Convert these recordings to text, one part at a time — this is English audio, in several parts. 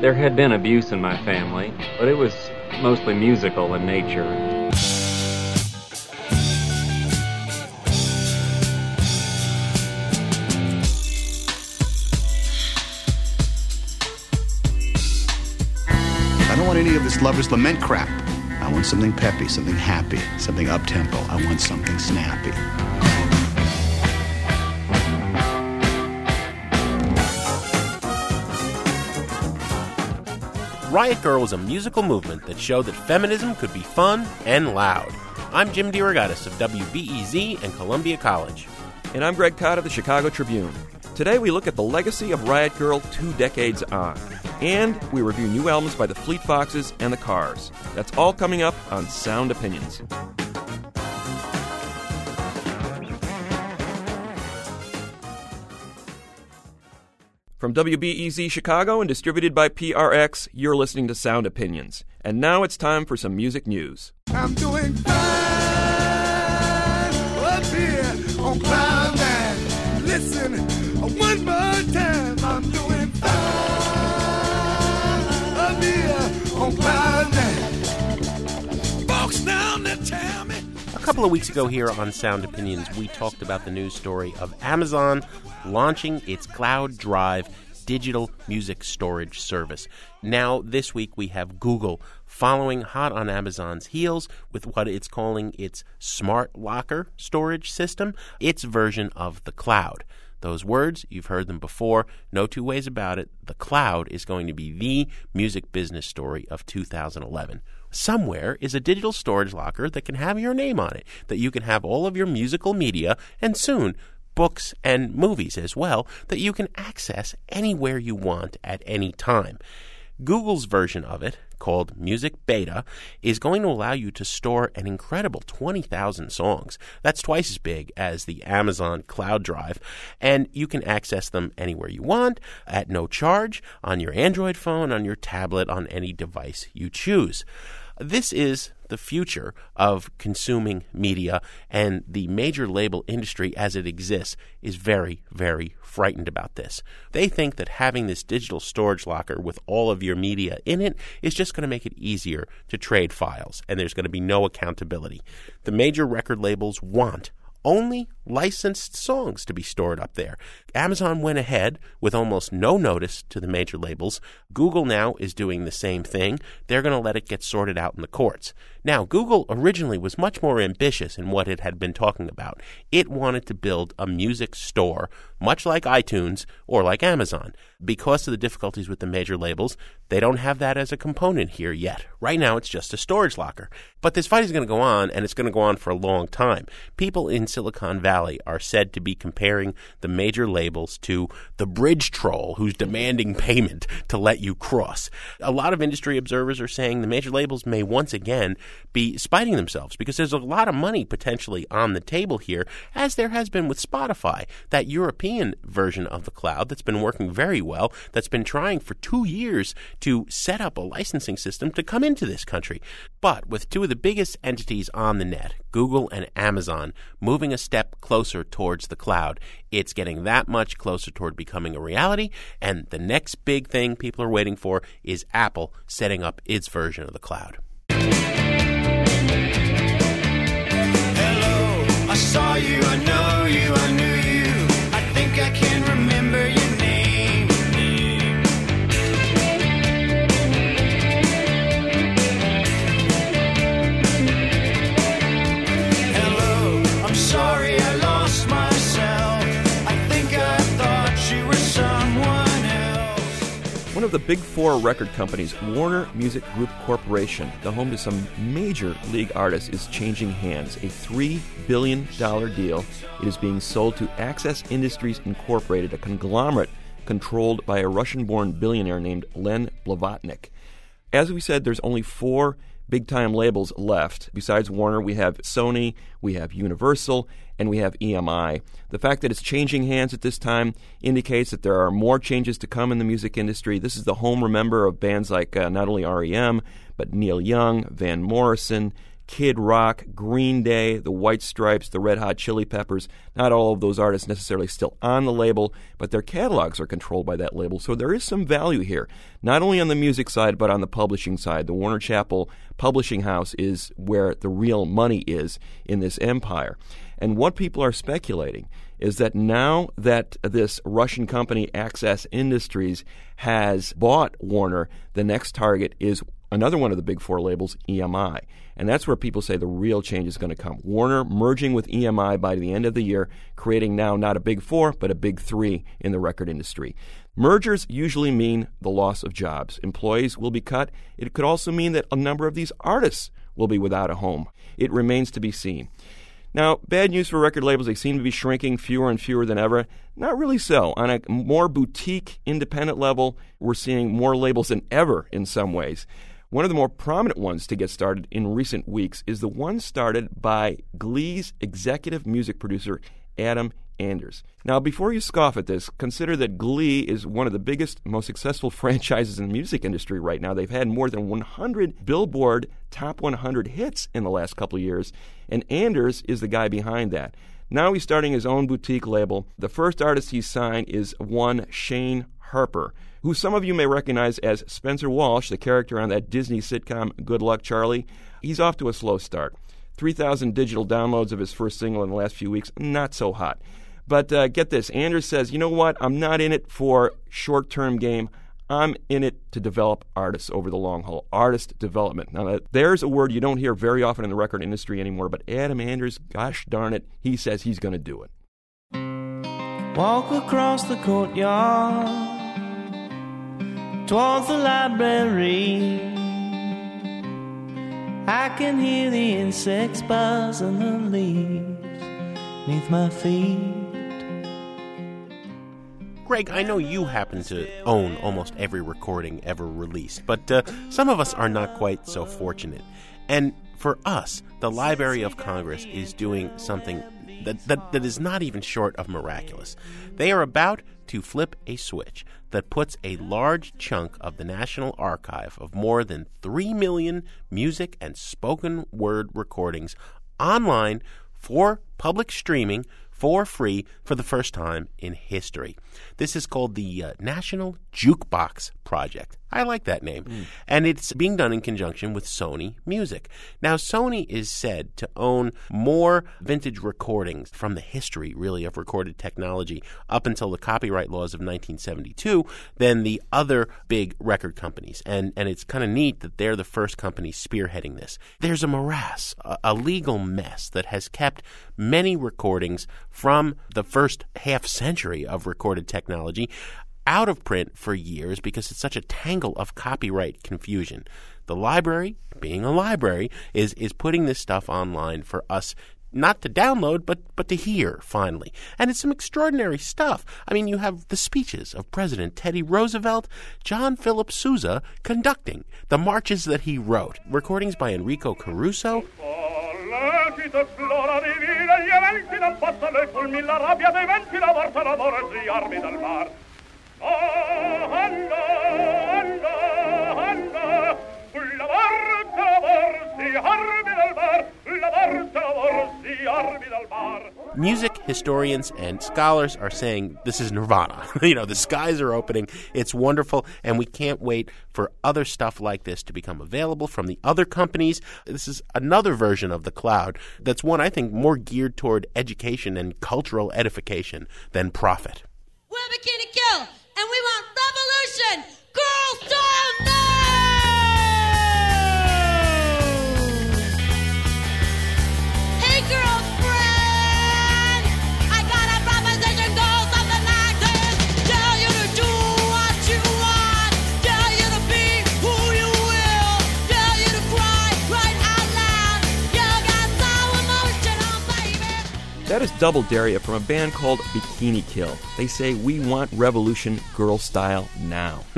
There had been abuse in my family, but it was mostly musical in nature. I don't want any of this lover's lament crap. I want something peppy, something happy, something up tempo. I want something snappy. Riot Grrrl was a musical movement that showed that feminism could be fun and loud. I'm Jim DeRogatis of WBEZ and Columbia College. And I'm Greg Kot of the Chicago Tribune. Today we look at the legacy of Riot Grrrl two decades on. And we review new albums by the Fleet Foxes and the Cars. That's all coming up on Sound Opinions. From WBEZ Chicago and distributed by PRX, you're listening to Sound Opinions. And now it's time for some music news. I'm doing fine up here on cloud couple of weeks ago here on Sound Opinions, we talked about the news story of Amazon launching its Cloud Drive digital music storage service. Now, this week, we have Google following hot on Amazon's heels with what it's calling its Smart Locker storage system, its version of the cloud. Those words, you've heard them before, no two ways about it. The cloud is going to be the music business story of 2011 somewhere is a digital storage locker that can have your name on it, that you can have all of your musical media and soon books and movies as well that you can access anywhere you want at any time. Google's version of it, called Music Beta, is going to allow you to store an incredible 20,000 songs. That's twice as big as the Amazon Cloud Drive, and you can access them anywhere you want at no charge on your Android phone, on your tablet, on any device you choose. This is the future of consuming media, and the major label industry as it exists is very, very frightened about this. They think that having this digital storage locker with all of your media in it is just going to make it easier to trade files, and there's going to be no accountability. The major record labels want only licensed songs to be stored up there. Amazon went ahead with almost no notice to the major labels. Google now is doing the same thing. They're going to let it get sorted out in the courts. Now, Google originally was much more ambitious in what it had been talking about. It wanted to build a music store, much like iTunes or like Amazon. Because of the difficulties with the major labels, they don't have that as a component here yet. Right now, it's just a storage locker. But this fight is going to go on, and it's going to go on for a long time. People in Silicon Valley are said to be comparing the major labels to the bridge troll who's demanding payment to let you cross. A lot of industry observers are saying the major labels may once again be spiting themselves because there's a lot of money potentially on the table here, as there has been with Spotify, that European version of the cloud that's been working very well, that's been trying for two years to set up a licensing system to come into this country. But with two of the biggest entities on the net, Google and Amazon, moving a step closer towards the cloud, it's getting that much closer toward becoming a reality. And the next big thing people are waiting for is Apple setting up its version of the cloud. Of the big four record companies, Warner Music Group Corporation, the home to some major league artists, is changing hands. A $3 billion deal. It is being sold to Access Industries Incorporated, a conglomerate controlled by a Russian born billionaire named Len Blavatnik. As we said, there's only four big time labels left. Besides Warner, we have Sony, we have Universal, and we have EMI. The fact that it's changing hands at this time indicates that there are more changes to come in the music industry. This is the home, remember, of bands like uh, not only REM, but Neil Young, Van Morrison, Kid Rock, Green Day, the White Stripes, the Red Hot Chili Peppers. Not all of those artists necessarily still on the label, but their catalogs are controlled by that label. So there is some value here, not only on the music side, but on the publishing side. The Warner Chappell Publishing House is where the real money is in this empire. And what people are speculating is that now that this Russian company Access Industries has bought Warner, the next target is another one of the big four labels, EMI. And that's where people say the real change is going to come. Warner merging with EMI by the end of the year, creating now not a big four, but a big three in the record industry. Mergers usually mean the loss of jobs. Employees will be cut. It could also mean that a number of these artists will be without a home. It remains to be seen. Now, bad news for record labels. They seem to be shrinking fewer and fewer than ever. Not really so. On a more boutique, independent level, we're seeing more labels than ever in some ways. One of the more prominent ones to get started in recent weeks is the one started by Glee's executive music producer, Adam Anders. Now, before you scoff at this, consider that Glee is one of the biggest, most successful franchises in the music industry right now. They've had more than 100 Billboard Top 100 hits in the last couple years, and Anders is the guy behind that. Now he's starting his own boutique label. The first artist he signed is one Shane Harper, who some of you may recognize as Spencer Walsh, the character on that Disney sitcom Good Luck Charlie. He's off to a slow start. 3,000 digital downloads of his first single in the last few weeks, not so hot. But uh, get this Anders says, you know what? I'm not in it for short term game. I'm in it to develop artists over the long haul. Artist development. Now, there's a word you don't hear very often in the record industry anymore, but Adam Anders, gosh darn it, he says he's going to do it. Walk across the courtyard towards the library. I can hear the insects buzz and the leaves beneath my feet. Greg, I know you happen to own almost every recording ever released, but uh, some of us are not quite so fortunate. And for us, the Library of Congress is doing something that, that, that is not even short of miraculous. They are about to flip a switch that puts a large chunk of the National Archive of more than 3 million music and spoken word recordings online for public streaming for free for the first time in history. This is called the uh, National Jukebox Project. I like that name. And it's being done in conjunction with Sony Music. Now, Sony is said to own more vintage recordings from the history, really, of recorded technology up until the copyright laws of 1972 than the other big record companies. And, and it's kind of neat that they're the first company spearheading this. There's a morass, a, a legal mess that has kept many recordings from the first half century of recorded technology out of print for years because it's such a tangle of copyright confusion. The library, being a library, is is putting this stuff online for us not to download but but to hear finally. And it's some extraordinary stuff. I mean, you have the speeches of President Teddy Roosevelt, John Philip Sousa conducting the marches that he wrote. Recordings by Enrico Caruso, lecito flora di vita gli eventi non passano i fulmi la rabbia dei venti la morte l'amore gli armi del mar. Ah, oh alla alla alla la morte la morte l'amor, gli armi del mar. music historians and scholars are saying this is nirvana. you know, the skies are opening. It's wonderful, and we can't wait for other stuff like this to become available from the other companies. This is another version of the cloud that's one I think more geared toward education and cultural edification than profit. We're Bikini Kill, and we want revolution! Girl style That is Double Dare Ya from a band called Bikini Kill. They say, We want revolution girl style now.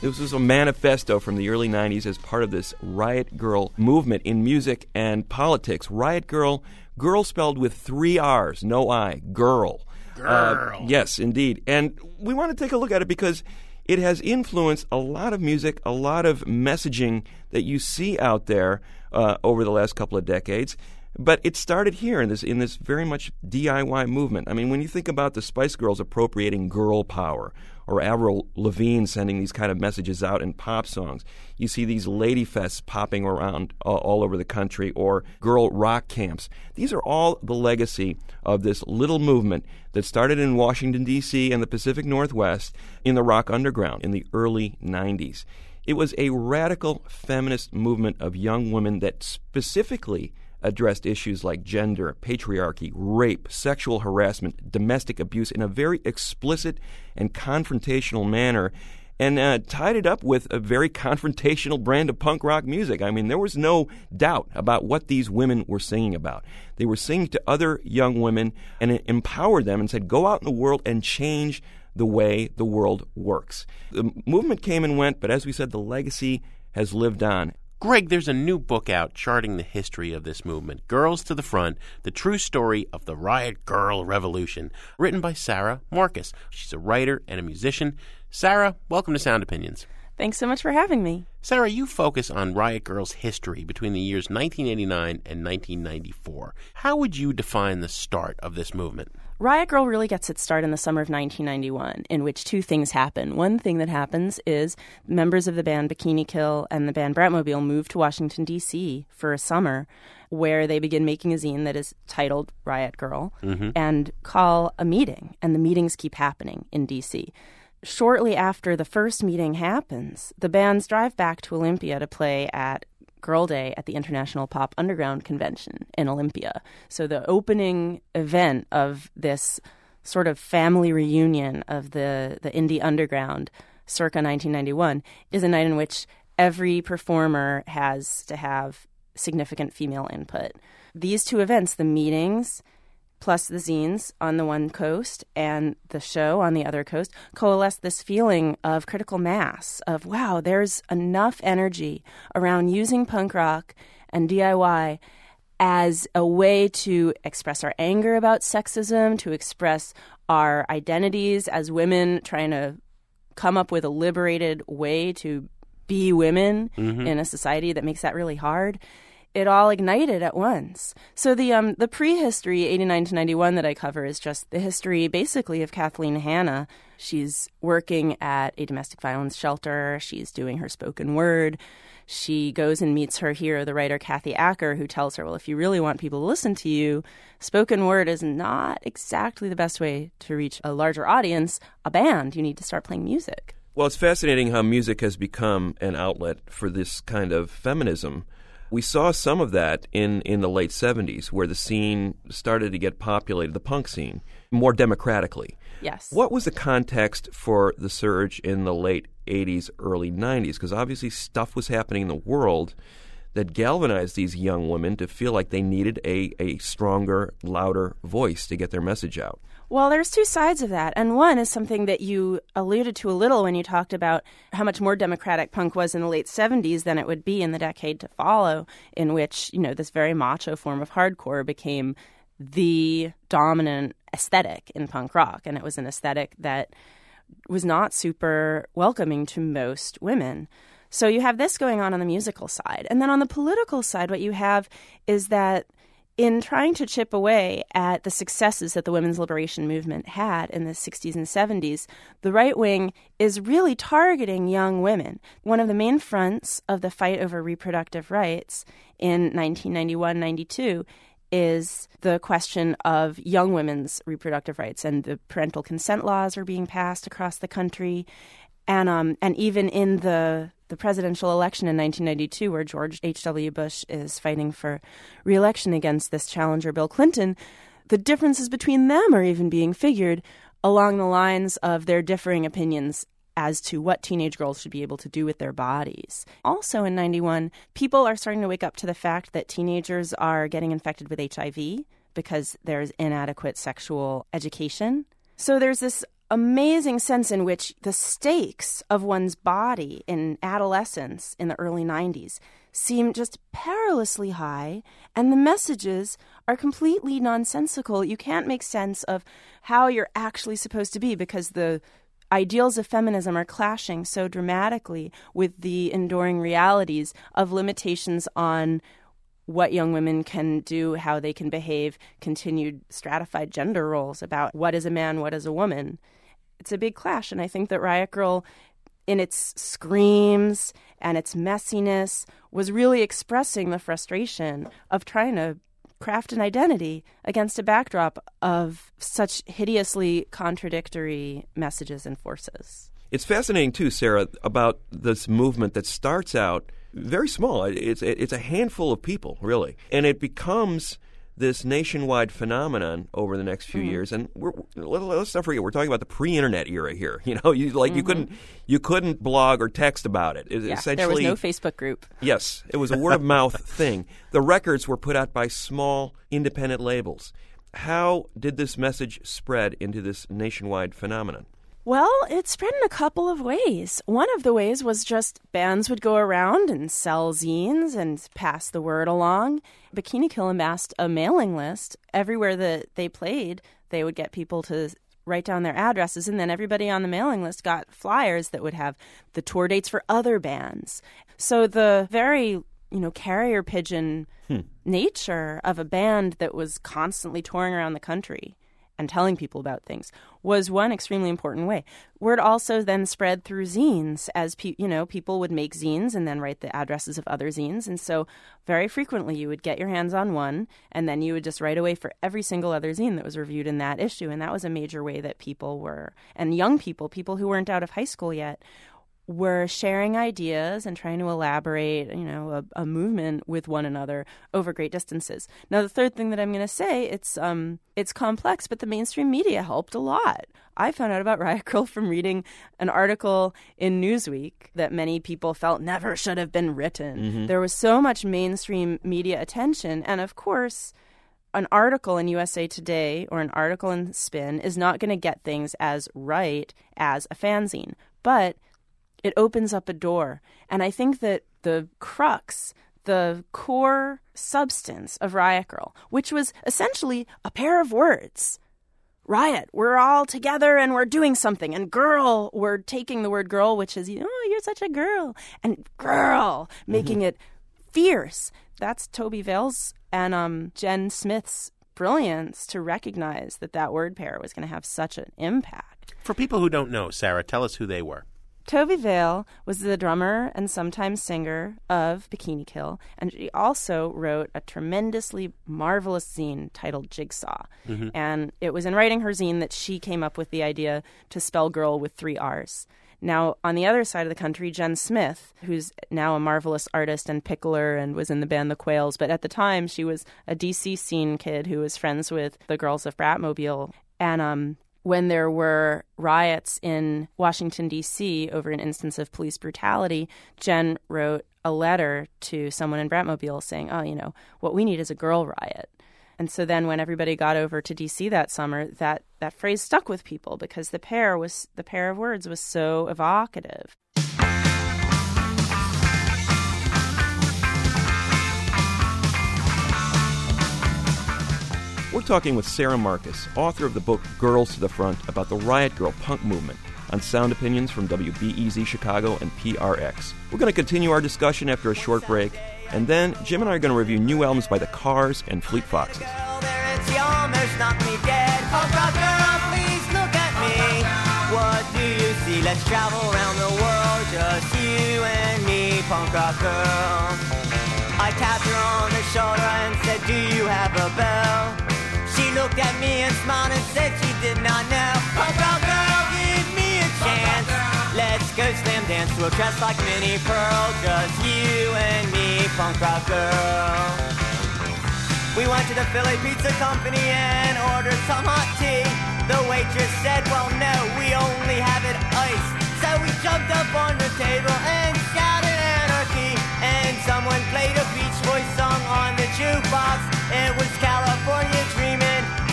this was a manifesto from the early 90s as part of this Riot Grrrl movement in music and politics. Riot Grrrl, girl spelled with three R's, no I, girl. Girl. yes, indeed. And we want to take a look at it because it has influenced a lot of music, a lot of messaging that you see out there uh, over the last couple of decades. But it started here in this in this very much DIY movement. I mean, when you think about the Spice Girls appropriating girl power, or Avril Lavigne sending these kind of messages out in pop songs, you see these lady fests popping around uh, all over the country, or girl rock camps. These are all the legacy of this little movement that started in Washington D.C. and the Pacific Northwest in the rock underground in the early '90s. It was a radical feminist movement of young women that specifically addressed issues like gender, patriarchy, rape, sexual harassment, domestic abuse in a very explicit and confrontational manner. And uh, tied it up with a very confrontational brand of punk rock music. I mean, there was no doubt about what these women were singing about. They were singing to other young women and it empowered them and said, go out in the world and change the way the world works. The movement came and went, but as we said, the legacy has lived on. Greg, there's a new book out charting the history of this movement Girls to the Front The True Story of the Riot Grrrl Revolution, written by Sara Marcus. She's a writer and a musician. Sara, welcome to Sound Opinions. Thanks so much for having me. Sara, you focus on Riot Grrrl's history between the years 1989 and 1994. How would you define the start of this movement? Riot Grrrl really gets its start in the summer of 1991, in which two things happen. One thing that happens is members of the band Bikini Kill and the band Bratmobile move to Washington, D.C. for a summer where they begin making a zine that is titled Riot Grrrl mm-hmm. and call a meeting. And the meetings keep happening in D.C. Shortly after the first meeting happens, the bands drive back to Olympia to play at Girl Day at the International Pop Underground Convention in Olympia. So the opening event of this sort of family reunion of the, the indie underground circa 1991 is a night in which every performer has to have significant female input. These two events, the meetings plus the zines on the one coast and the show on the other coast coalesce this feeling of critical mass of wow there's enough energy around using punk rock and DIY as a way to express our anger about sexism to express our identities as women trying to come up with a liberated way to be women mm-hmm. in a society that makes that really hard it all ignited at once. So the um the prehistory 89 to 91 that I cover is just the history basically of Kathleen Hanna. She's working at a domestic violence shelter. She's doing her spoken word. She goes and meets her hero, the writer Kathy Acker, who tells her, "Well, if you really want people to listen to you, spoken word is not exactly the best way to reach a larger audience. A band, you need to start playing music." Well, it's fascinating how music has become an outlet for this kind of feminism. We saw some of that in, in the late 70s, where the scene started to get populated, the punk scene, more democratically. Yes. What was the context for the surge in the late 80s, early 90s? Because obviously stuff was happening in the world that galvanized these young women to feel like they needed a, a stronger, louder voice to get their message out. Well, there's two sides of that. And one is something that you alluded to a little when you talked about how much more democratic punk was in the late 70s than it would be in the decade to follow, in which, you know, this very macho form of hardcore became the dominant aesthetic in punk rock. And it was an aesthetic that was not super welcoming to most women. So you have this going on on the musical side. And then on the political side, what you have is that in trying to chip away at the successes that the women's liberation movement had in the 60s and 70s, the right wing is really targeting young women. One of the main fronts of the fight over reproductive rights in 1991 92 is the question of young women's reproductive rights, and the parental consent laws are being passed across the country. And um, and even in the the presidential election in 1992, where George H.W. Bush is fighting for reelection against this challenger, Bill Clinton, the differences between them are even being figured along the lines of their differing opinions as to what teenage girls should be able to do with their bodies. Also in 91, people are starting to wake up to the fact that teenagers are getting infected with HIV because there's inadequate sexual education. So there's this amazing sense in which the stakes of one's body in adolescence in the early 90s seem just perilously high, and the messages are completely nonsensical. You can't make sense of how you're actually supposed to be because the ideals of feminism are clashing so dramatically with the enduring realities of limitations on what young women can do, how they can behave, continued stratified gender roles about what is a man, what is a woman. It's a big clash, and I think that Riot Grrrl, in its screams and its messiness, was really expressing the frustration of trying to craft an identity against a backdrop of such hideously contradictory messages and forces. It's fascinating too, Sara, about this movement that starts out very small. It's it's a handful of people, really, and it becomes this nationwide phenomenon over the next few Mm-hmm. years. And we're, let, us not forget, we're talking about the pre-internet era here. You know, you like you couldn't you couldn't blog or text about it. It Mm-hmm. Yeah, essentially there was no Facebook group. Yes, it was a word of mouth thing. The records were put out by small independent labels. How did this message spread into this nationwide phenomenon? Well, it spread in a couple of ways. One of the ways was just bands would go around and sell zines and pass the word along. Bikini Kill amassed a mailing list. Everywhere that they played, they would get people to write down their addresses, and then everybody on the mailing list got flyers that would have the tour dates for other bands. So the very, you know, carrier pigeon hmm. nature of a band that was constantly touring around the country and telling people about things was one extremely important way. Word also then spread through zines as pe- you know people would make zines and then write the addresses of other zines, and so very frequently you would get your hands on one, and then you would just write away for every single other zine that was reviewed in that issue, and that was a major way that people were and young people, people who weren't out of high school yet, were sharing ideas and trying to elaborate, you know, a, a movement with one another over great distances. Now, the third thing that I'm going to say, it's um, it's complex, but the mainstream media helped a lot. I found out about Riot Grrrl from reading an article in Newsweek that many people felt never should have been written. There was so much mainstream media attention, and of course. An article in USA Today or an article in Spin is not going to get things as right as a fanzine, but it opens up a door. And I think that the crux, the core substance of Riot Grrrl, which was essentially a pair of words. Riot, we're all together and we're doing something. And girl, we're taking the word girl, which is, you oh, you're such a girl. And girl, making it fierce. That's Tobi Vail's and um, Jen Smith's brilliance to recognize that that word pair was going to have such an impact. For people who don't know, Sara, tell us who they were. Tobi Vail was the drummer and sometimes singer of Bikini Kill, and she also wrote a tremendously marvelous zine titled Jigsaw. And it was in writing her zine that she came up with the idea to spell girl with three R's. Now, on the other side of the country, Jen Smith, who's now a marvelous artist and pickler and was in the band The Quails, but at the time she was a DC scene kid who was friends with the girls of Bratmobile. And um, when there were riots in Washington, D.C., over an instance of police brutality, Jen wrote a letter to someone in Bratmobile saying, Oh, you know, what we need is a girl riot. And so then when everybody got over to DC that summer, that, that phrase stuck with people because the pair was the pair of words was so evocative. We're talking with Sara Marcus, author of the book Girls to the Front about the Riot Grrrl punk movement on sound opinions from WBEZ Chicago and PRX. We're going to continue our discussion after a short break, and then Jim and I are going to review new albums by the Cars and Fleet Foxes. Oh, see? Let's travel around the world, just you and me, punk rock girl. I tapped her on the shoulder and said, Do you have a bell? Looked at me and smiled and said she did not know. Oh, punk rock girl, give me a chance. Let's go slam dance a dress like Minnie Pearl, just you and me, punk rock girl. We went to the Philly Pizza Company and ordered some hot tea. The waitress said, well, no, we only have it iced. So we jumped up on the table and shouted anarchy. And someone played a Beach Boys song on the jukebox. It was California Dreamin'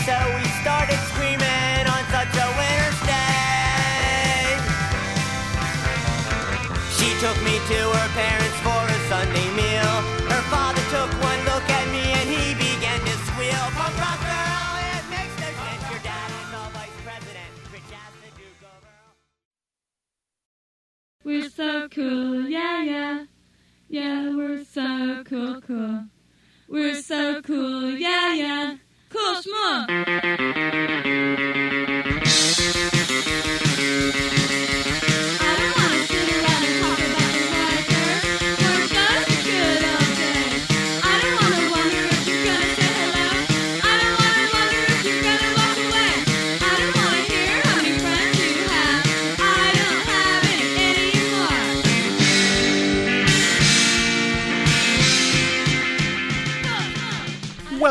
so we started screaming on such a winter's day. She took me to her parents for a Sunday meal. Her father took one look at me and he began to squeal. It makes. Your dad is vice president. The We're so cool, yeah, yeah. Yeah, we're so cool, cool. We're so cool, yeah, yeah. Cool,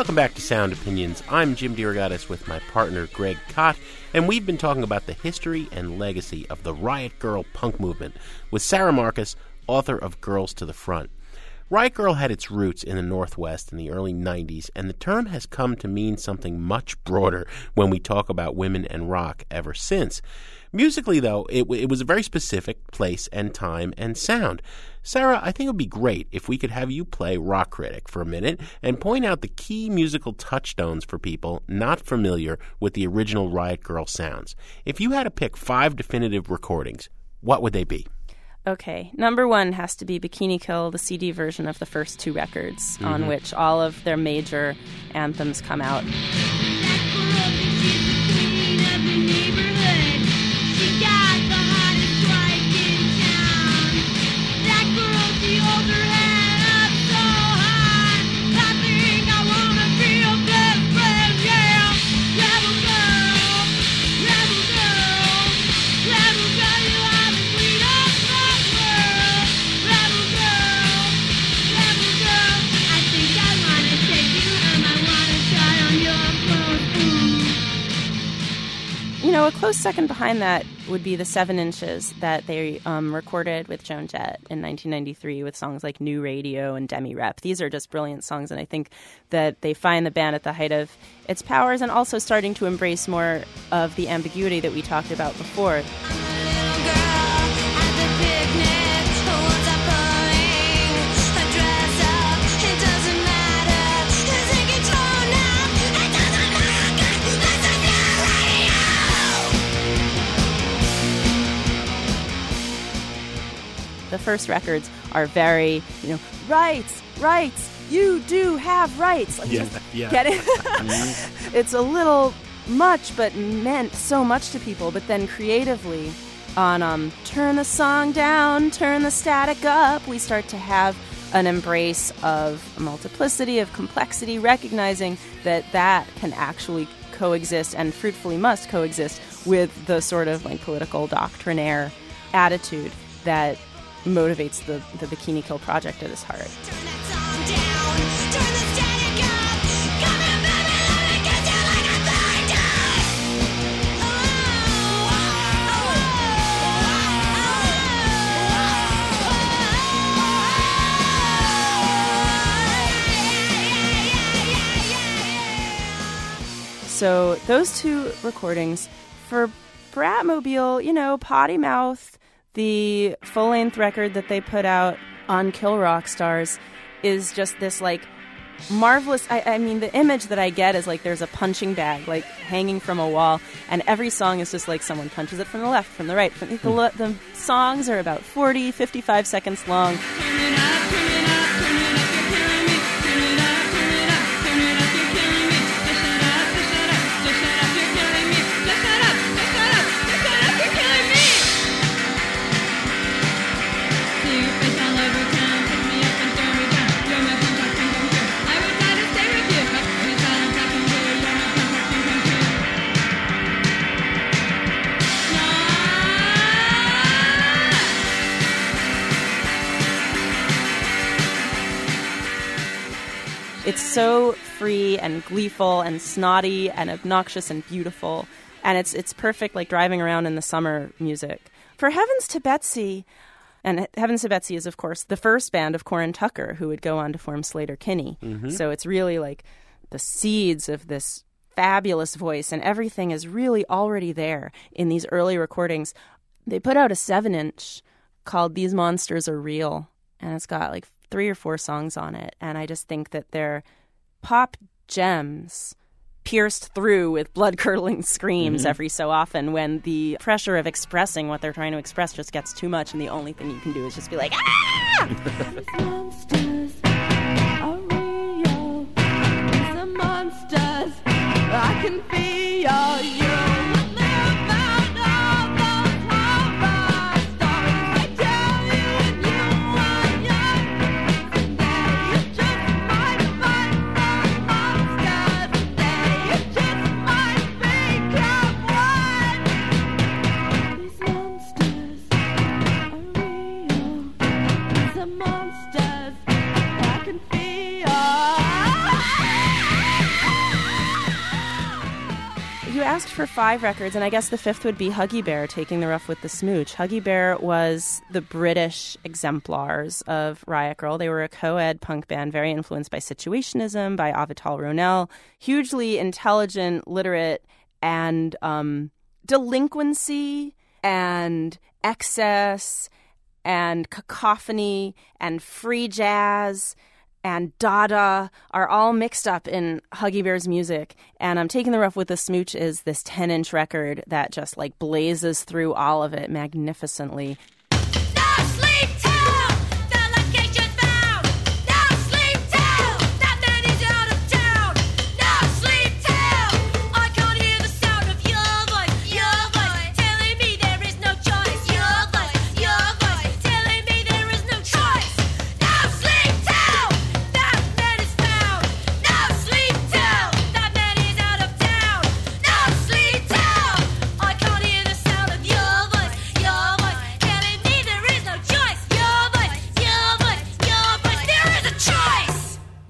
Welcome back to Sound Opinions. I'm Jim DeRogatis with my partner Greg Kot, and we've been talking about the history and legacy of the Riot Grrrl punk movement with Sara Marcus, author of Girls to the Front. Riot Grrrl had its roots in the Northwest in the early 90s, and the term has come to mean something much broader when we talk about women and rock ever since. Musically, though, it, it was a very specific place and time and sound. Sara, I think it would be great if we could have you play Rock Critic for a minute and point out the key musical touchstones for people not familiar with the original Riot Grrrl sounds. If you had to pick five definitive recordings, what would they be? Okay, number one has to be Bikini Kill, the CD version of the first two records, on mm-hmm. which all of their major anthems come out. A close second behind that would be the seven inches that they um, recorded with Joan Jett in 1993 with songs like New Radio and Demirep. These are just brilliant songs, and I think that they find the band at the height of its powers and also starting to embrace more of the ambiguity that we talked about before. First records are very, you know, rights, rights. You do have rights. Like, Yeah. Get it? it's a little much, but meant so much to people. But then creatively, on um, turn the song down, turn the static up, we start to have an embrace of multiplicity, of complexity, recognizing that that can actually coexist and fruitfully must coexist with the sort of like political doctrinaire attitude that motivates the, the Bikini Kill project at its heart. So those two recordings for Bratmobile, you know, Potty Mouth, the full length record that they put out on Kill Rock Stars, is just this like marvelous. I, I mean, the image that I get is like there's a punching bag like hanging from a wall, and every song is just like someone punches it from the left, from the right. From the, hmm. lo- the songs are about 40, 55 seconds long. So free and gleeful and snotty and obnoxious and beautiful, and it's it's perfect like driving around in the summer music. For Heavens to Betsy, and Heavens to Betsy is of course the first band of Corin Tucker, who would go on to form Sleater Kinney. Mm-hmm. So it's really like the seeds of this fabulous voice, and everything is really already there in these early recordings. They put out a seven inch called These Monsters Are Real, and it's got like three or four songs on it. And I just think that they're pop gems pierced through with blood curdling screams every so often when the pressure of expressing what they're trying to express just gets too much and the only thing you can do is just be like ah monsters are real. Monsters. I can feel you. Asked for five records, and I guess the fifth would be Huggy Bear taking the rough with the smooch. Huggy Bear was the British exemplars of Riot Grrrl. They were a co ed punk band, very influenced by Situationism, by Avital Ronell, hugely intelligent, literate, and um, delinquency and excess and cacophony and free jazz and Dada are all mixed up in Huggy Bear's music. And I'm taking the rough with the smooch is this 10 inch record that just like blazes through all of it magnificently.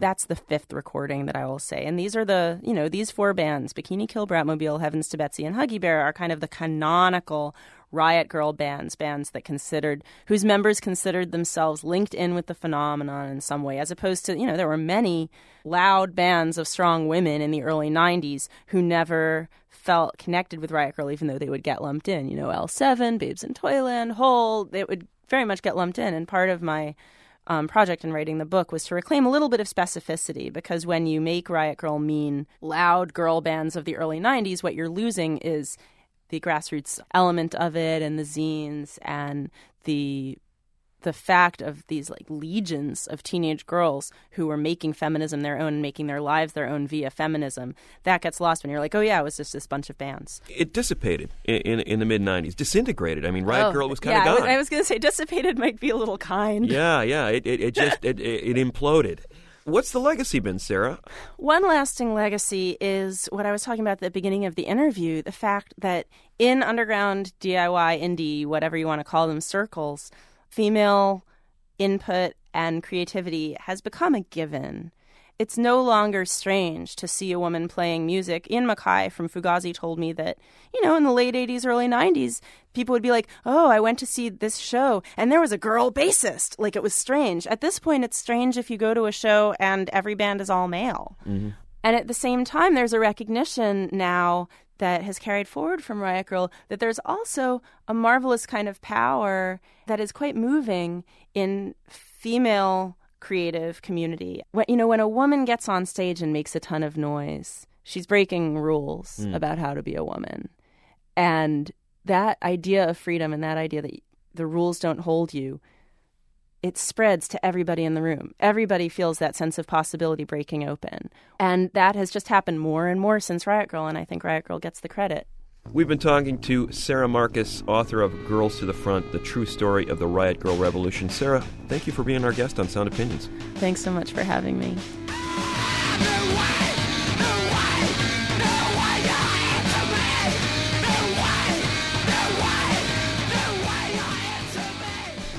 That's the fifth recording that I will say. And these are the, you know, these four bands, Bikini Kill, Bratmobile, Heavens to Betsy, and Huggy Bear, are kind of the canonical Riot Grrrl bands, bands that considered, whose members considered themselves linked in with the phenomenon in some way, as opposed to, you know, there were many loud bands of strong women in the early 90s who never felt connected with Riot Grrrl, even though they would get lumped in. You know, L7, Babes in Toyland, Hole, they would very much get lumped in. And part of my um, project in writing the book was to reclaim a little bit of specificity because when you make Riot Grrrl mean loud girl bands of the early 90s, what you're losing is the grassroots element of it and the zines and the the fact of these like legions of teenage girls who were making feminism their own and making their lives their own via feminism that gets lost when you're like oh yeah it was just this bunch of bands It dissipated in, in, in the mid 90s, disintegrated. I mean, Riot Oh, Girl was kind of I was- gone. I was going to say dissipated might be a little kind yeah, yeah. It, it, it just it, it imploded. What's the legacy been, Sara? One lasting legacy is what I was talking about at the beginning of the interview the fact that in underground DIY, indie, whatever you want to call them, circles, female input and creativity has become a given. It's no longer strange to see a woman playing music. Ian MacKaye from Fugazi told me that, you know, in the late 80s, early 90s, people would be like, oh, I went to see this show and there was a girl bassist. Like it was strange. At this point, it's strange if you go to a show and every band is all male. Mm-hmm. And at the same time, there's a recognition now that has carried forward from Riot Grrrl that there's also a marvelous kind of power that is quite moving in female creative community. When, you know, when a woman gets on stage and makes a ton of noise, she's breaking rules hmm. about how to be a woman. And that idea of freedom and that idea that the rules don't hold you it spreads to everybody in the room. Everybody feels that sense of possibility breaking open. And that has just happened more and more since Riot Grrrl, and I think Riot Grrrl gets the credit. We've been talking to Sara Marcus, author of Girls to the Front, the true story of the Riot Grrrl Revolution. Sara, thank you for being our guest on Sound Opinions. Thanks so much for having me.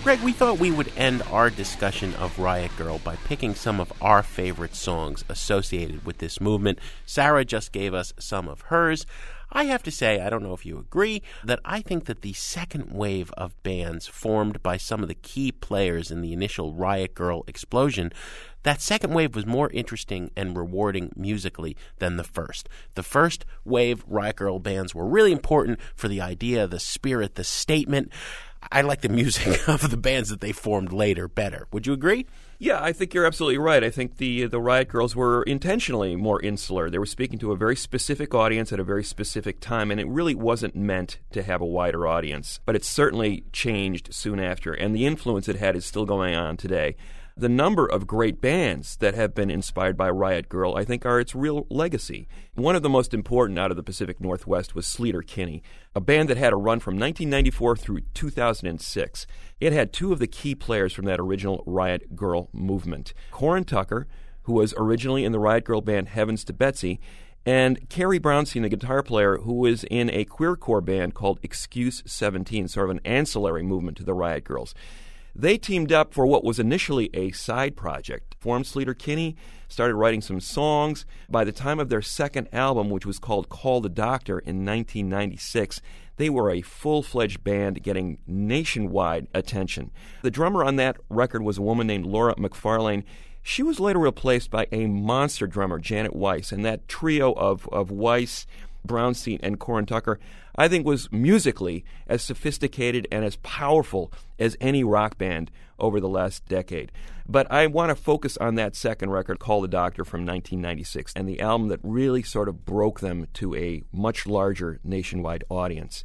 Greg, we thought we would end our discussion of Riot Grrrl by picking some of our favorite songs associated with this movement. Sara just gave us some of hers. I have to say, I don't know if you agree, that I think that the second wave of bands formed by some of the key players in the initial Riot Grrrl explosion, that second wave was more interesting and rewarding musically than the first. The first wave Riot Grrrl bands were really important for the idea, the spirit, the statement. I like the music of the bands that they formed later better. Would you agree? Yeah, I think you're absolutely right. I think the the Riot Grrrls were intentionally more insular. They were speaking to a very specific audience at a very specific time, and it really wasn't meant to have a wider audience. But it certainly changed soon after, and the influence it had is still going on today. The number of great bands that have been inspired by Riot Grrrl, I think, are its real legacy. One of the most important out of the Pacific Northwest was Sleater Kinney, a band that had a run from 1994 through 2006. It had two of the key players from that original Riot Grrrl movement Corin Tucker, who was originally in the Riot Grrrl band Heavens to Betsy, and Carrie Brownstein, the guitar player, who was in a queercore band called Excuse 17, sort of an ancillary movement to the Riot Grrrls. They teamed up for what was initially a side project. Formed Sleater Kinney, started writing some songs. By the time of their second album, which was called Call the Doctor in 1996, they were a full fledged band getting nationwide attention. The drummer on that record was a woman named Laura McFarlane. She was later replaced by a monster drummer, Janet Weiss, and that trio of, of Weiss, Brownstein, and Corin Tucker, I think was musically as sophisticated and as powerful as any rock band over the last decade. But I want to focus on that second record, Call the Doctor, from 1996, and the album that really sort of broke them to a much larger nationwide audience.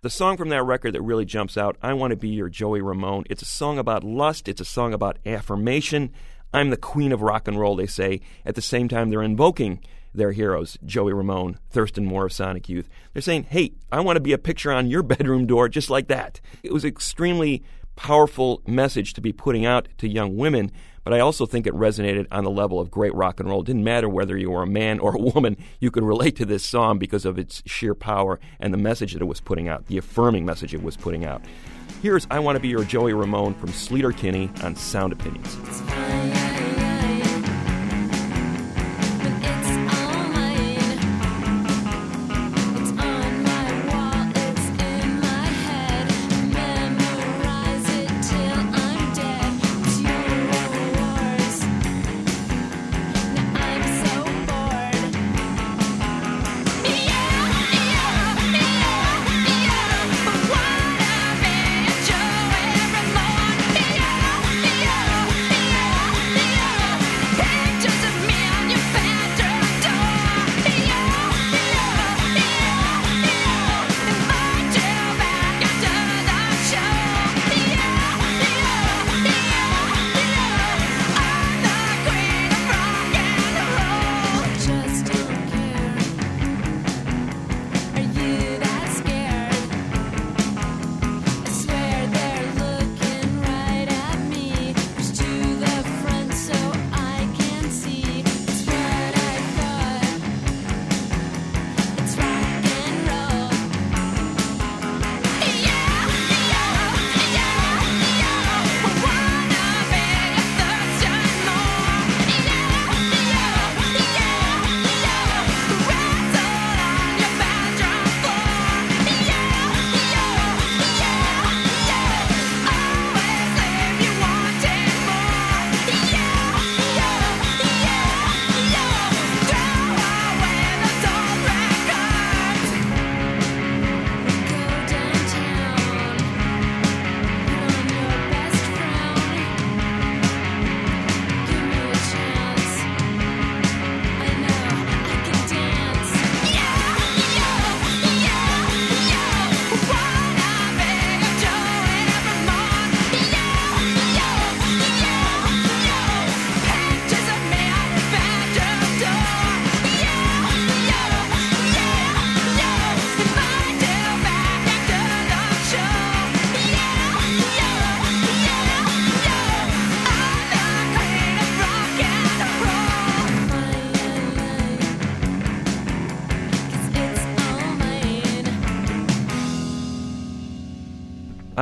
The song from that record that really jumps out, I Want to Be Your Joey Ramone. It's a song about lust, it's a song about affirmation. I'm the queen of rock and roll, they say. At the same time, they're invoking their heroes, Joey Ramone, Thurston Moore of Sonic Youth. They're saying, hey, I want to be a picture on your bedroom door just like that. It was an extremely powerful message to be putting out to young women, but I also think it resonated on the level of great rock and roll. It didn't matter whether you were a man or a woman, you could relate to this song because of its sheer power and the message that it was putting out, the affirming message it was putting out. Here's I Want to Be Your Joey Ramone from Sleater Kinney on Sound Opinions.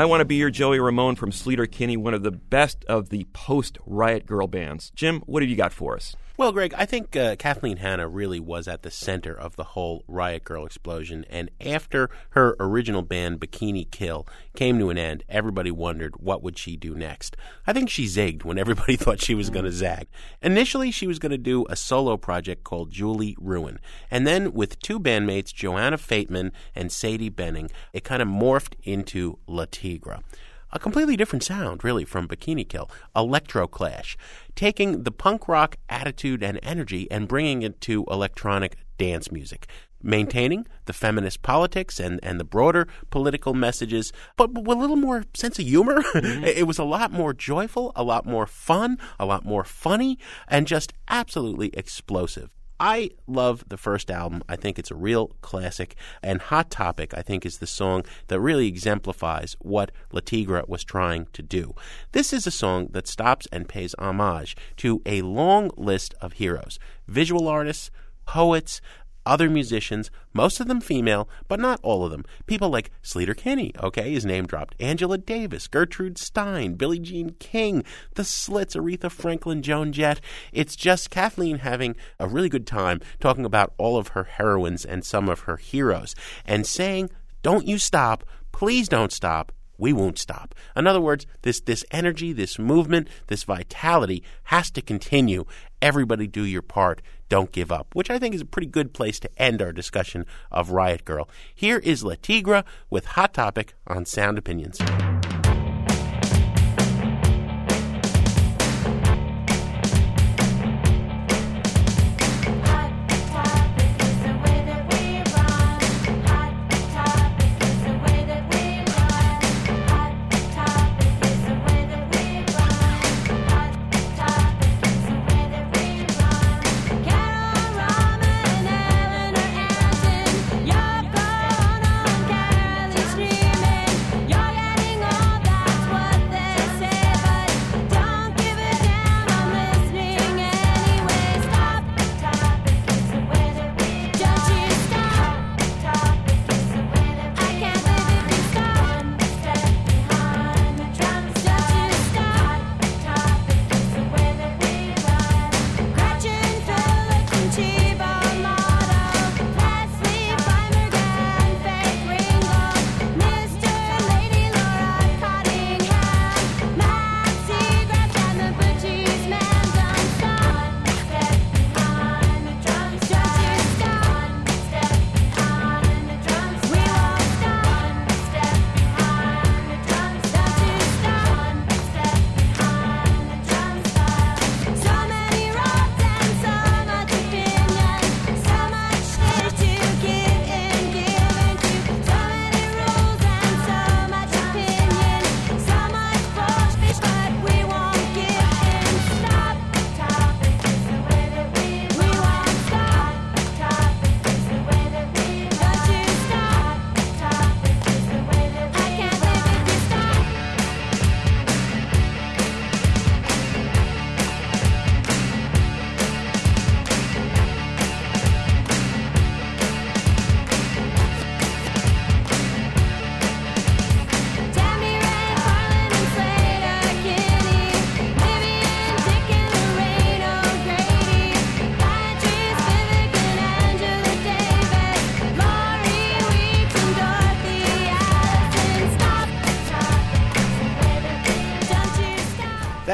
I Want to Be Your Joey Ramone from Sleater Kinney, one of the best of the post Riot Grrrl bands. Jim, what have you got for us? Well, Greg, I think uh, Kathleen Hanna really was at the center of the whole Riot Grrrl explosion. And after her original band, Bikini Kill, came to an end, everybody wondered what would she do next. I think she zigged when everybody thought she was going to zag. Initially, she was going to do a solo project called Julie Ruin. And then, with two bandmates, Johanna Fateman and Sadie Benning, it kind of morphed into Le Tigre a completely different sound, really, from Bikini Kill, Electro Clash, taking the punk rock attitude and energy and bringing it to electronic dance music. Maintaining the feminist politics and, and the broader political messages, but with a little more sense of humor. Mm-hmm. it was a lot more joyful, a lot more fun, a lot more funny, and just absolutely explosive. I love the first album. I think it's a real classic. And Hot Topic, I think, is the song that really exemplifies what Le Tigre was trying to do. This is a song that stops and pays homage to a long list of heroes visual artists, poets, other musicians, most of them female, but not all of them. People like Sleater Kinney, okay, is name dropped. Angela Davis, Gertrude Stein, Billie Jean King, The Slits, Aretha Franklin, Joan Jett. It's just Kathleen having a really good time talking about all of her heroines and some of her heroes and saying, don't you stop, please don't stop, we won't stop. In other words, this this energy, this movement, this vitality has to continue. Everybody do your part. Don't give up, which I think is a pretty good place to end our discussion of Riot Grrrl. Here is Le Tigre with Hot Topic on Sound Opinions.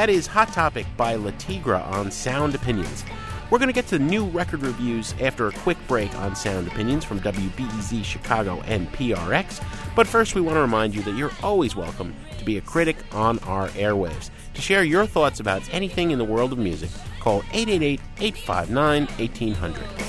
That is Hot Topic by Le Tigre on Sound Opinions. We're going to get to new record reviews after a quick break on Sound Opinions from WBEZ Chicago and PRX. But first, we want to remind you that you're always welcome to be a critic on our airwaves. To share your thoughts about anything in the world of music, call 888 859 1800.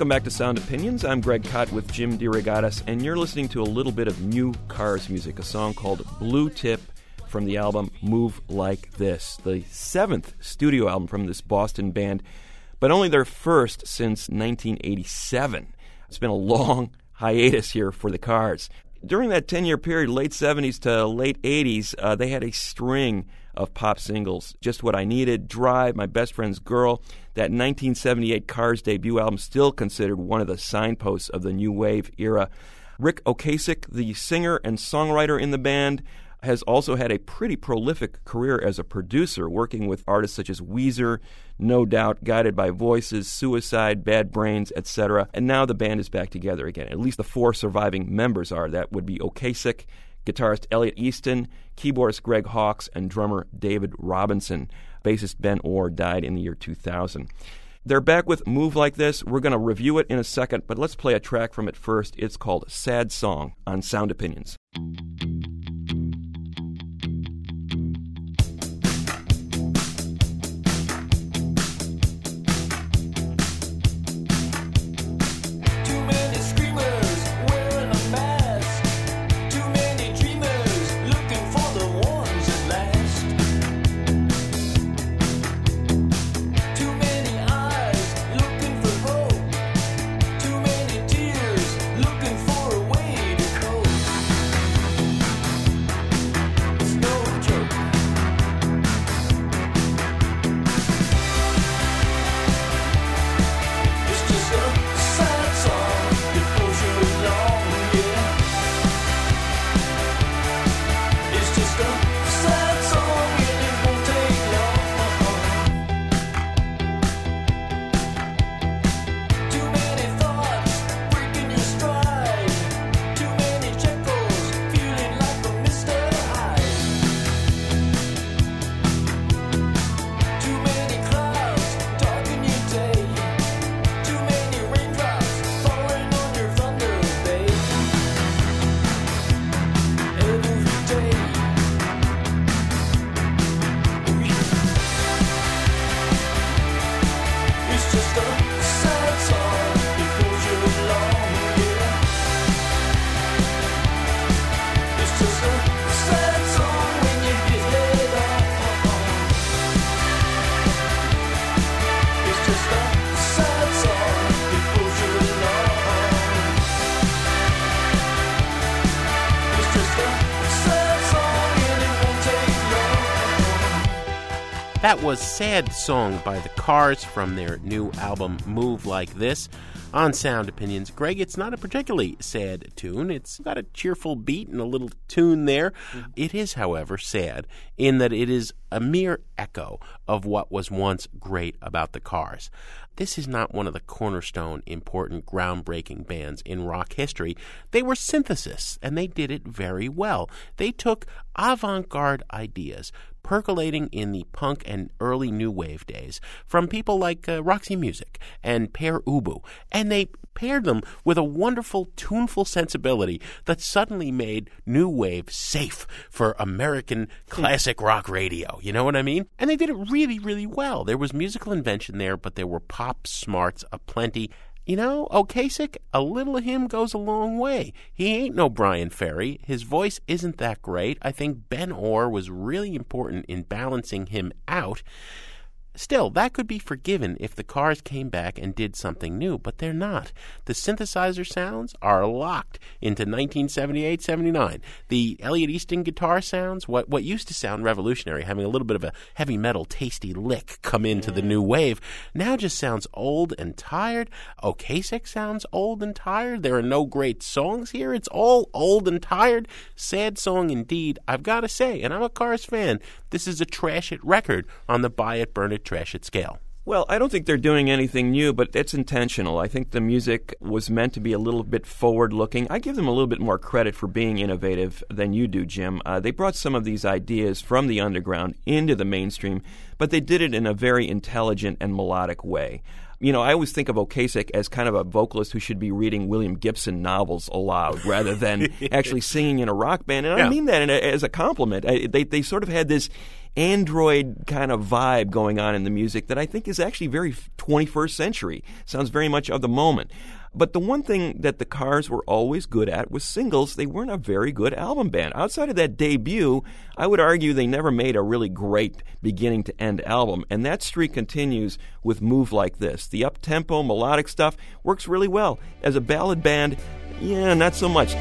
Welcome back to Sound Opinions. I'm Greg Kot with Jim DeRogatis, and you're listening to a little bit of new Cars music, a song called Blue Tip from the album Move Like This, the seventh studio album from this Boston band, but only their first since 1987. It's been a long hiatus here for the Cars. During that 10 year period, late 70s to late 80s, uh, they had a string of pop singles. Just What I Needed, Drive, My Best Friend's Girl. That 1978 Cars debut album, still considered one of the signposts of the new wave era. Ric Ocasek, the singer and songwriter in the band, has also had a pretty prolific career as a producer, working with artists such as Weezer, No Doubt, Guided by Voices, Suicide, Bad Brains, etc. And now the band is back together again. At least the four surviving members are. That would be Ocasek, guitarist Elliot Easton, keyboardist Greg Hawkes, and drummer David Robinson. Bassist Ben Orr died in the year 2000. They're back with Move Like This. We're going to review it in a second, but let's play a track from it first. It's called Sad Song on Sound Opinions. That was Sad Song by The Cars from their new album Move Like This. On Sound Opinions, Greg, it's not a particularly sad tune. It's got a cheerful beat and a little tune there. Mm-hmm. It is, however, sad in that it is a mere echo of what was once great about the Cars. This is not one of the cornerstone, important, groundbreaking bands in rock history. They were synthesis, and they did it very well. They took avant garde ideas, percolating in the punk and early new wave days, from people like uh, Roxy Music and Pere Ubu, and they paired them with a wonderful, tuneful sensibility that suddenly made new wave safe for American classic rock radio. You know what I mean? And they did it really, really well. There was musical invention there, but there were pop smarts aplenty. You know, Ocasek, a little of him goes a long way. He ain't no Bryan Ferry. His voice isn't that great. I think Ben Orr was really important in balancing him out. Still, that could be forgiven if the cars came back and did something new, but they're not. The synthesizer sounds are locked into 1978 79. The Elliot Easton guitar sounds, what, what used to sound revolutionary, having a little bit of a heavy metal tasty lick come into the new wave, now just sounds old and tired. Ocasek sounds old and tired. There are no great songs here. It's all old and tired. Sad song indeed. I've got to say, and I'm a Cars fan, this is a trash it record on the buy it, burn it, trash it scale. Well, I don't think they're doing anything new, but it's intentional. I think the music was meant to be a little bit forward looking. I give them a little bit more credit for being innovative than you do, Jim. Uh, they brought some of these ideas from the underground into the mainstream, but they did it in a very intelligent and melodic way. You know, I always think of Ocasek as kind of a vocalist who should be reading William Gibson novels aloud rather than actually singing in a rock band. And I mean that in a, as a compliment. I, they, they sort of had this android kind of vibe going on in the music that I think is actually very 21st century. Sounds very much of the moment. But the one thing that the Cars were always good at was singles. They weren't a very good album band. Outside of that debut, I would argue they never made a really great beginning to end album. And that streak continues with Move Like This. The up tempo, melodic stuff works really well. As a ballad band, yeah, not so much.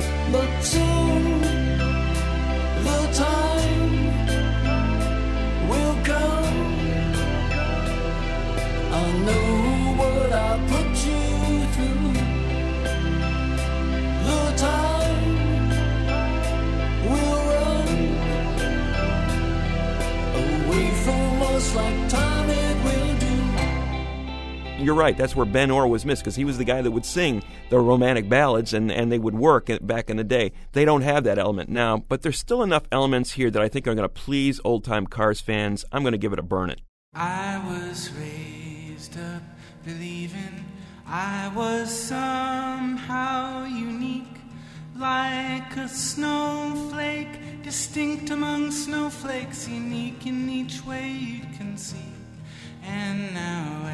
Us like time it will do. You're right. That's where Ben Orr was missed because he was the guy that would sing the romantic ballads and, and they would work back in the day. They don't have that element now, but there's still enough elements here that I think are going to please old time Cars fans. I'm going to give it a burn it. I was raised up believing I was somehow unique, like a snowflake, distinct among snowflakes, unique in each way you can see. And now,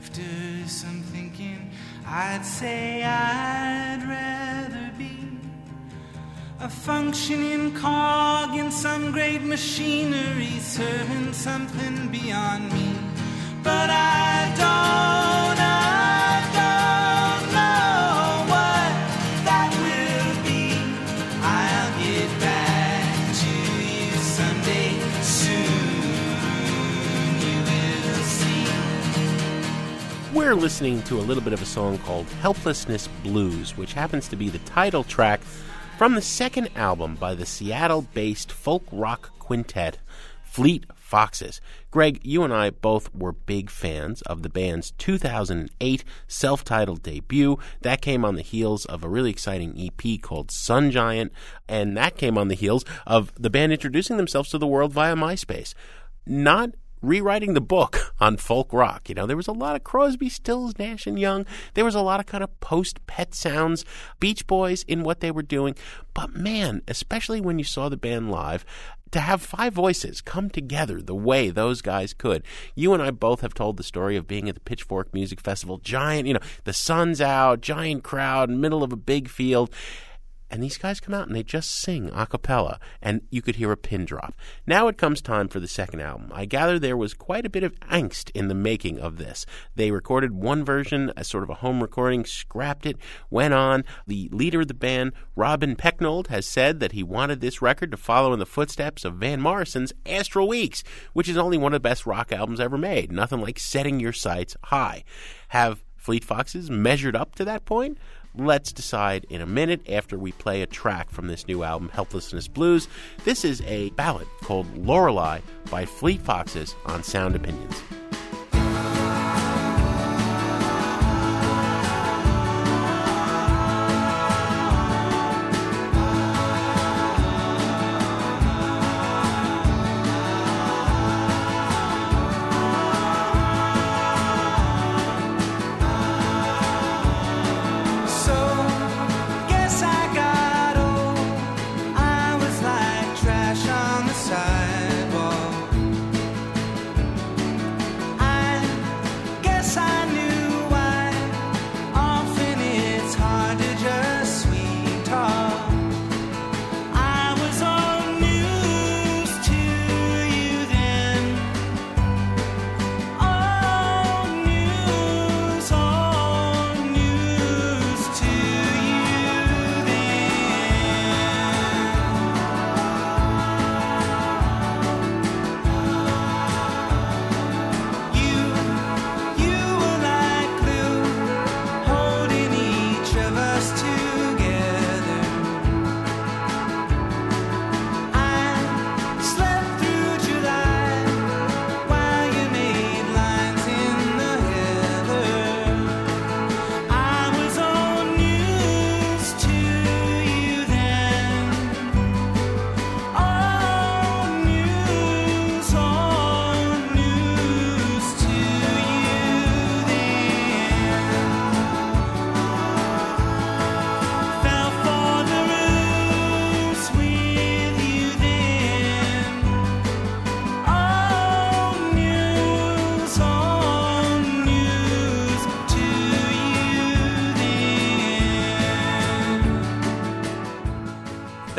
after some thinking, I'd say I'd rather be a functioning cog in some great machinery serving something beyond me. But I don't, We're listening to a little bit of a song called Helplessness Blues, which happens to be the title track from the second album by the Seattle based folk rock quintet Fleet Foxes. Greg, you and I both were big fans of the band's 2008 self titled debut. That came on the heels of a really exciting EP called Sun Giant, and that came on the heels of the band introducing themselves to the world via MySpace. Not rewriting the book on folk rock. You know, there was a lot of Crosby, Stills, Nash and Young. There was a lot of kind of post pet sounds, Beach Boys in what they were doing. But man, especially when you saw the band live, to have five voices come together the way those guys could. You and I both have told the story of being at the Pitchfork Music Festival, giant, you know, the sun's out, giant crowd, middle of a big field. And these guys come out and they just sing a cappella, and you could hear a pin drop. Now it comes time for the second album. I gather there was quite a bit of angst in the making of this. They recorded one version, as sort of a home recording, scrapped it, went on. The leader of the band, Robin Pecknold, has said that he wanted this record to follow in the footsteps of Van Morrison's Astral Weeks, which is only one of the best rock albums ever made. Nothing like setting your sights high. Have Fleet Foxes measured up to that point? Let's decide in a minute after we play a track from this new album, Helplessness Blues. This is a ballad called Lorelei by Fleet Foxes on Sound Opinions.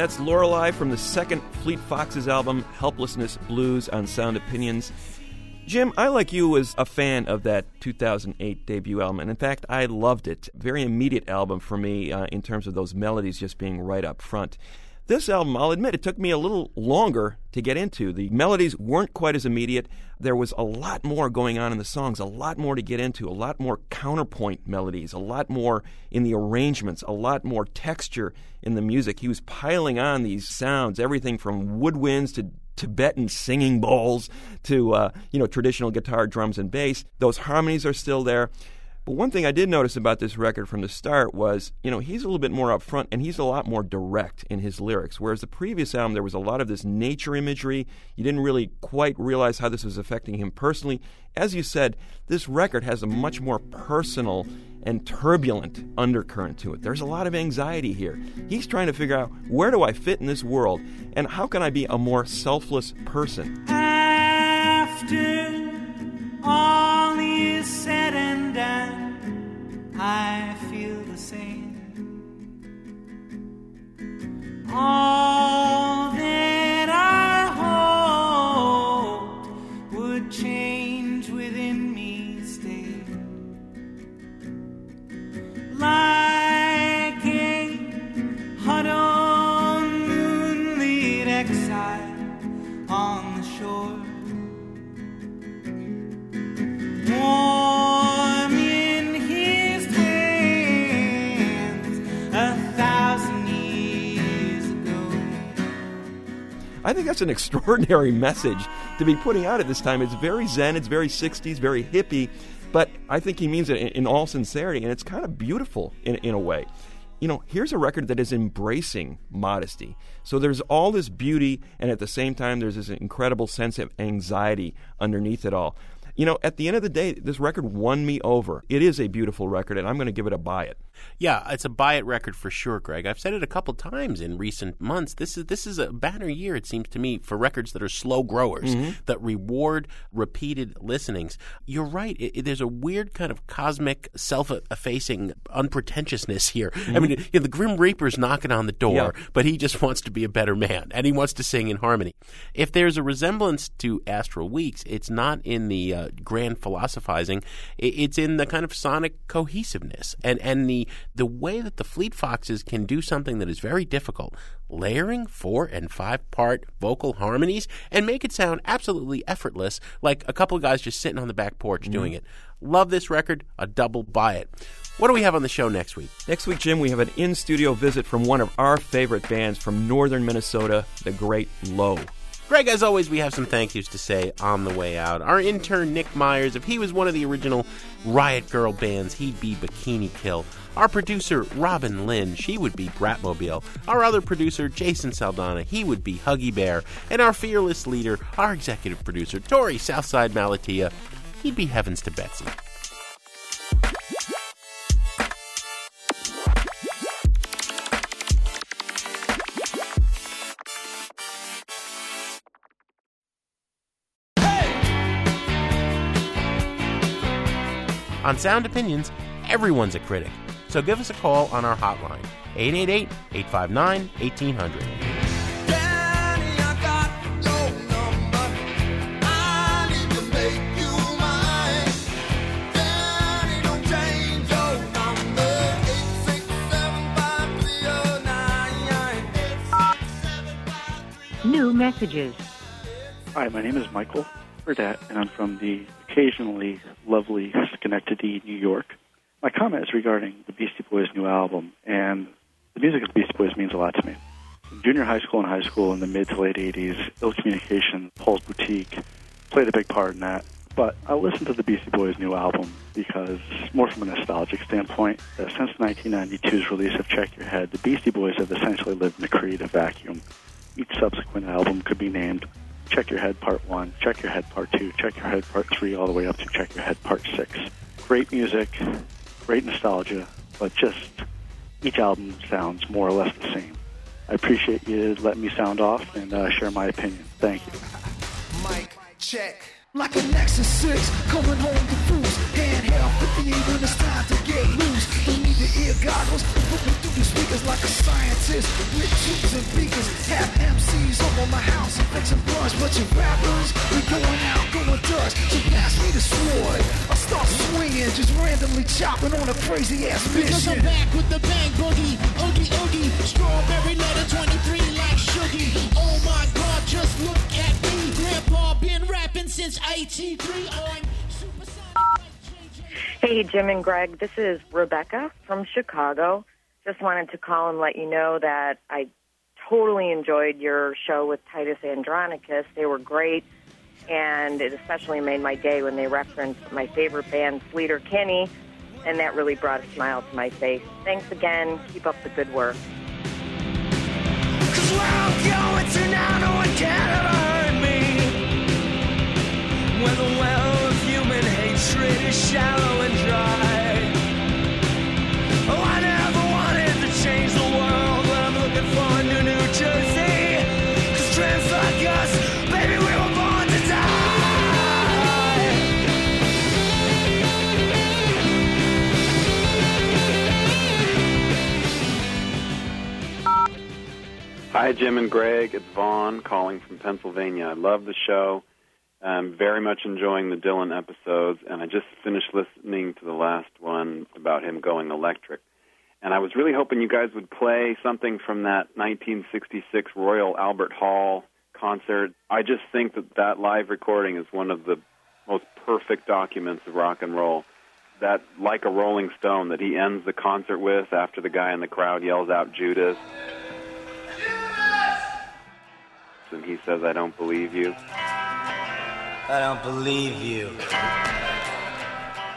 That's Lorelei from the second Fleet Foxes album, Helplessness Blues on Sound Opinions. Jim, I, like you, was a fan of that 2008 debut album, and in fact, I loved it. Very immediate album for me uh, in terms of those melodies just being right up front. This album, I'll admit, it took me a little longer to get into. The melodies weren't quite as immediate. There was a lot more going on in the songs, a lot more to get into, a lot more counterpoint melodies, a lot more in the arrangements, a lot more texture in the music. He was piling on these sounds, everything from woodwinds to Tibetan singing bowls to uh, you know traditional guitar, drums, and bass. Those harmonies are still there. But one thing I did notice about this record from the start was, you know, he's a little bit more upfront and he's a lot more direct in his lyrics. Whereas the previous album, there was a lot of this nature imagery. You didn't really quite realize how this was affecting him personally. As you said, this record has a much more personal and turbulent undercurrent to it. There's a lot of anxiety here. He's trying to figure out where do I fit in this world and how can I be a more selfless person? After all is said and done, I feel the same. That's an extraordinary message to be putting out at this time. It's very zen, it's very 60s, very hippie, but I think he means it in, in all sincerity, and it's kind of beautiful in, in a way. You know, here's a record that is embracing modesty. So there's all this beauty, and at the same time, there's this incredible sense of anxiety underneath it all. You know, at the end of the day, this record won me over. It is a beautiful record, and I'm going to give it a buy it. Yeah, it's a buy it record for sure, Greg. I've said it a couple times in recent months. This is this is a banner year, it seems to me, for records that are slow growers that reward repeated listenings. You're right. It, it- there's a weird kind of cosmic, self-effacing unpretentiousness here. I mean, you know, the Grim Reaper's knocking on the door, Yeah. but he just wants to be a better man and he wants to sing in harmony. If there's a resemblance to Astral Weeks, it's not in the uh, grand philosophizing. It's in the kind of sonic cohesiveness and and the the way that the Fleet Foxes can do something that is very difficult, layering four and five part vocal harmonies and make it sound absolutely effortless, like a couple of guys just sitting on the back porch mm-hmm. doing it. Love this record. A double buy it. What do we have on the show next week? Next week, Jim, we have an in studio visit from one of our favorite bands from northern Minnesota, the Great Low. Greg, as always, we have some thank yous to say on the way out. Our intern, Nick Myers, if he was one of the original Riot Grrrl bands, he'd be Bikini Kill. Our producer, Robin Linn, she would be Bratmobile. Our other producer, Jason Saldanha, he would be Huggy Bear. And our fearless leader, our executive producer, Torey Southside Malatia, he'd be Heavens to Betsy. On Sound Opinions, everyone's a critic. So give us a call on our hotline, 888 859 1800. Danny, I got your number. I need to make you mine. Danny, don't change your number. 867-530-9867. New messages. Hi, my name is Michael Burdett, and I'm from the occasionally lovely Schenectady, New York. My comment is regarding the Beastie Boys' new album, and the music of the Beastie Boys means a lot to me. In junior high school and high school in the mid to late 80s, Ill Communication, Paul's Boutique played a big part in that. But I listened to the Beastie Boys' new album because, more from a nostalgic standpoint, that since 1992's release of Check Your Head, the Beastie Boys have essentially lived in a creative vacuum. Each subsequent album could be named Check Your Head Part 1, Check Your Head Part 2, Check Your Head Part 3, all the way up to Check Your Head Part 6. Great music, great nostalgia, but just each album sounds more or less the same. I appreciate you letting me sound off and uh, share my opinion. Thank you. Mic check. Like a Nexus 6 coming home to boost. Handheld 58 when it's time to get loose. Need the ear goggles. Put me through the speakers like a scientist. With tubes and beakers. Have MCs over my house and fixing blunts. But your rappers, we going out, going dust. So pass me the sword. I start swinging, just randomly chopping on a crazy ass Because I'm back with the bang boogie, oogie oogie, strawberry letter 23 like Shuggie. Oh my god, just look at me. Grandpa been rapping since 83. I'm Hey, Jim and Greg. This is Rebecca from Chicago. Just wanted to call and let you know that I totally enjoyed your show with Titus Andronicus. They were great, and it especially made my day when they referenced my favorite band, Sleater Kinney, and that really brought a smile to my face. Thanks again. Keep up the good work. When the well of human hatred is shallow and dry. Hi, Jim and Greg. It's Vaughn calling from Pennsylvania. I love the show. I'm very much enjoying the Dylan episodes, and I just finished listening to the last one about him going electric. And I was really hoping you guys would play something from that 1966 Royal Albert Hall concert. I just think that that live recording is one of the most perfect documents of rock and roll. That, like a Rolling Stone, that he ends the concert with after the guy in the crowd yells out Judas. And he says, I don't believe you. I don't believe you.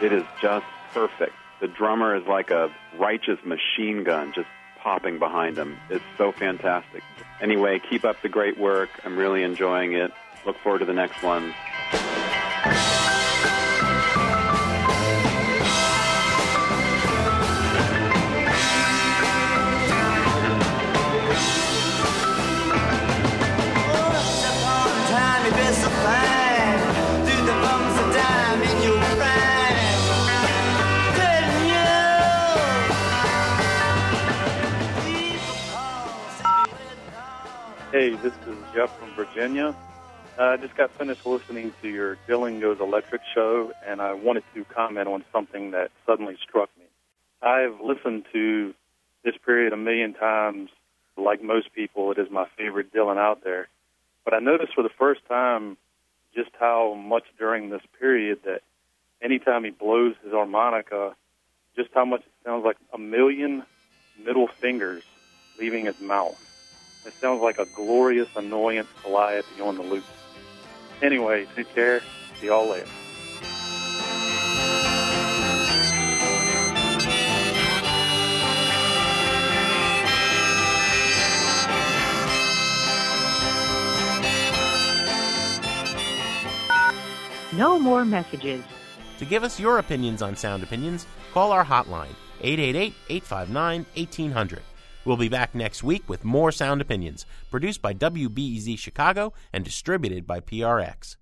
It is just perfect. The drummer is like a righteous machine gun just popping behind him. It's so fantastic. Anyway, keep up the great work. I'm really enjoying it. Look forward to the next one. Hey, this is Jeff from Virginia. Uh, I just got finished listening to your Dylan Goes Electric show, and I wanted to comment on something that suddenly struck me. I've listened to this period a million times. Like most people, it is my favorite Dylan out there. But I noticed for the first time just how much during this period that anytime he blows his harmonica, just how much it sounds like a million middle fingers leaving his mouth. It sounds like a glorious annoyance calliope on the loop. Anyway, take care. See y'all later. No more messages. To give us your opinions on Sound Opinions, call our hotline, 888 859 1800. We'll be back next week with more Sound Opinions, produced by WBEZ Chicago and distributed by PRX.